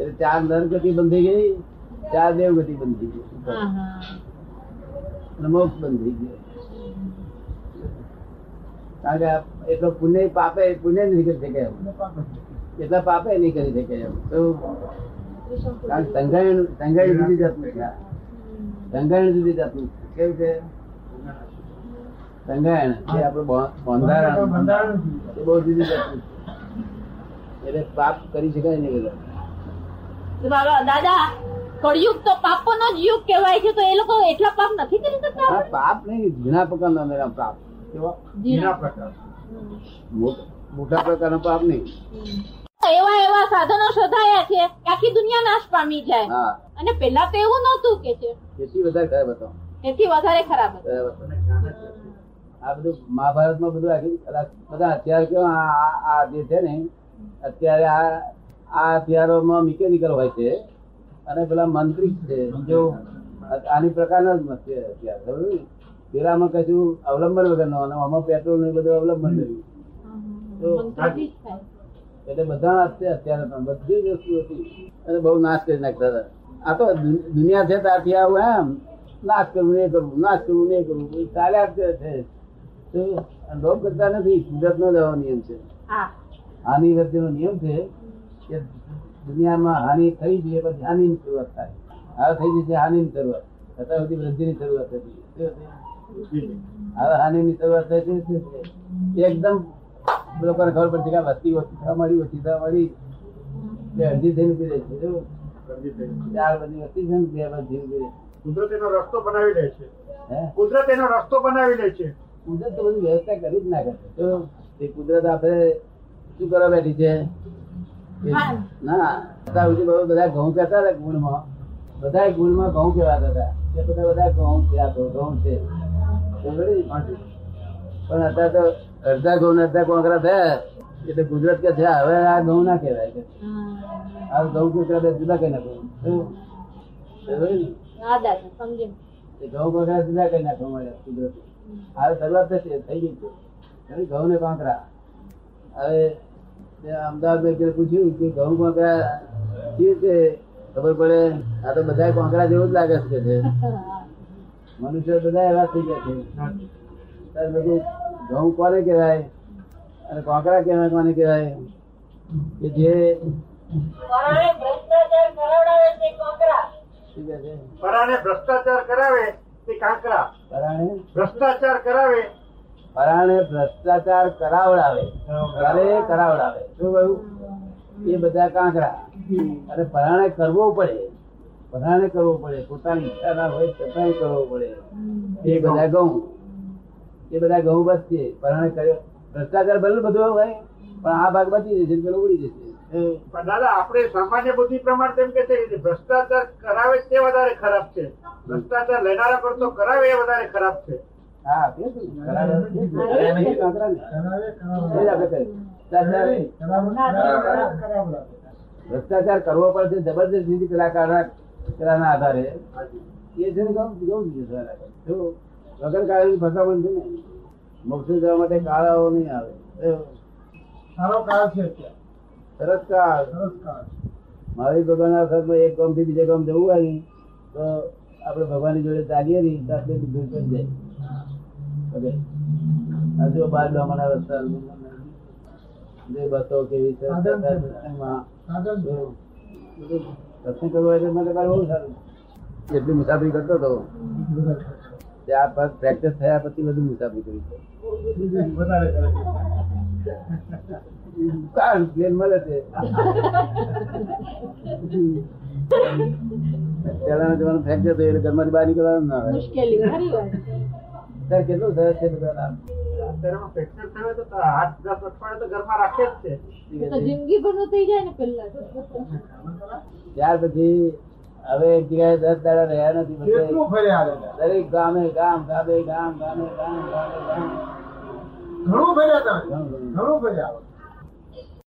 એટલે ચાર નર ગતિ બંધ થઈ ગઈ ચાર દેવ ગતિ બંધી ગઈ. હા, હા. મોક્ષ બંધ ગયો કારણ કે એટલો પુણ્ય પાપે પુણ્ય નહીં કરી શકે એમ. એટલા પાપે નહીં કરી શકે એમ. તો કારણ સંઘાયણ સંઘાયણ જુદી જાતનું છે. સંઘાયણ જુદી જાતનું કેવું છે? સંઘાયણ જે આપણું બંધારણ. એ બહુ જુદી જાતનું એટલે પાપ કરી શકાય નહીં બધા દાદા કળિયુગ તો પાપોનો જ યુગ કહેવાય છે તો એ લોકો એટલા પાપ નથી કરી શકતા પાપ નહીં ઝીણા પ્રકારનો મેરા પાપ? મો- મોટા પ્રકારનો પાપ નહીં. એવા એવા સાધનો શોધાયા છે કે આખી દુનિયા નાશ પામી જાય. હા. અને પેલા તો એવું નહોતું કે છે. તેથી વધારે ખરાબ હતો. એથી વધારે ખરાબ હતું. આ બધું મહાભારતમાં બધું બધા અત્યારે કેવા આ- આ- આ જે છે ને અત્યારે આ આ હથિયારોમાં મિકેનિકલ હોય છે. અને પેલા મંત્રી છે જો આની પ્રકારના જ છે હથિયાર ખબર પેલામાં કશું અવલંબન વગરનો અને આમાં પેટ્રોલ ને બધું અવલંબન કર્યું. એટલે બધા અત્યારે પણ બધી જ વસ્તુ હતી. અને બહુ નાશ કરી નાખતા હતા. આ તો દુનિયા છે ત્યારથી આવું એમ. નાશ કરવું નહીં કરવું નાશ કરવું નહીં કરવું. ચાલ્યા જ છે. લોક કરતા નથી કુદરત નો જવાનો નિયમ છે. આની વચ્ચેનો નિયમ છે કે દુનિયામાં હાનિ થઈ જોઈએ પછી હાનિની શરૂઆત થાય. હવે થઈ જશે હાનિની શરૂઆત. અત્યાર સુધી વૃદ્ધિની શરૂઆત હતી. હતી? હવે હાનિની શરૂઆત થઈ છે. એકદમ લોકોને ખબર પડશે કે વસ્તી ઓછી થવા મળી ઓછી થવા મળી એટલે અડધી થઈને ઊભી રહે છે? ચાર બધી વસ્તી છે બે બધી ઊભી રહે કુદરત એનો રસ્તો બનાવી દે છે. કુદરત એનો રસ્તો બનાવી દે છે. કુદરત તો બધી વ્યવસ્થા કરી જ ના કરે તો એ કુદરત આપણે શું કરવા બેઠી છે. ના અત્યાર સુધી બધા ઘઉં કહેતા હતા ગુણમાં? બધા ગુણમાં ઘઉં કહેવાતા હતા. કે બધા બધા ઘઉં છે. આ તો ઘઉં છે પણ અત્યારે તો અડધા ઘઉં ને અડધા કોંકરા થયા. એટલે ગુજરાત કે છે હવે આ ઘઉં ના કહેવાય. કે આ ઘઉં કોકરા બે જુદા કઈ નાખો. ઘઉં કોકરા જુદા કઈ નાખો મળે ગુજરાત હવે શરૂઆત થશે થઈ ગઈ છે. ઘઉં ને કોંકરા. હવે તે અમદાવાદ પૂછ્યું કે ઘઉં કોંકરા કેવી છે ખબર પડે? આ તો બધા કોંકરા જેવું જ લાગે છે કે મનુષ્ય બધા એવા થઈ ગયા છે. ત્યારે મેં ઘઉં કોને કહેવાય? અને કોંકરા કહેવાય કોને કહેવાય? કે જે શું છે? પરાણે ભ્રષ્ટાચાર કરાવે તે કાંકરા. ભ્રષ્ટાચાર કરાવે પરાણે ભ્રષ્ટાચાર કરાવડાવે કરે કરાવડાવે. શું કહ્યું? એ બધા કાંકરા. અને પરાણે કરવો પડે પરાણે કરવો પડે. પોતાની ઈચ્છા ના હોય છતાંય કરવો પડે. એ બધા ઘઉં. એ બધા ઘઉં બસ છે પરાણે કર્યો. ભ્રષ્ટાચાર ભલે બધો હોય પણ આ ભાગ બચી જશે પેલો ઉડી જશે. પણ દાદા આપણે સામાન્ય બુદ્ધિ પ્રમાણે તેમ કે છે કે ભ્રષ્ટાચાર કરાવે તે વધારે ખરાબ છે. ભ્રષ્ટાચાર લેનારા કરતો કરાવે એ વધારે ખરાબ છે. હા. ભ્રષ્ટાચાર કરવો પડશે જબરદસ્ત રીતે પેલા કારણા આધારે. એ છે ને કેવું છે સારા? જો વગર કાળની ફસામણ છે ને મોક્ષ જવા માટે કાળાઓ નહીં આવે. સારો કાળ છે સરસ કાળ. સરસ કાળ. મહાવીર ભગવાનના વખતમાં એક ગામથી બીજે ગામ જવું હોય તો આપણે ભગવાનની જોડે ચાલીએ નહીં તો આપણે દૂર પડી જાય. ઓકે આ જો બાર રસ્તા જે બસો કેવી છે દર્શન કરવું એટલે મને બહુ સારું. એટલી મુસાફરી કરતો હતો ત્યાં પર ફ્રેક્ચર થયા પછી બધું મુસાફરી કરી કરે. પ્લેન મળે છે. પહેલાના જવાનું ફ્રેક્ચર થયું એટલે ઘરમાંથી બહાર નીકળવાનું ના આવે મુશ્કેલી ખરી કેટલું થયો છે તો જિંદગી ભરનું થઈ જાય ને પેલા. ત્યાર પછી હવે એક જગ્યાએ દસ દાડા રહ્યા નથી? દરેક ગામે ગામ ગામે ગામ ગામે ગામ ગામે ગામ. ઘણું ફર્યા ઘણું ઘણું. ઘણું ફર્યા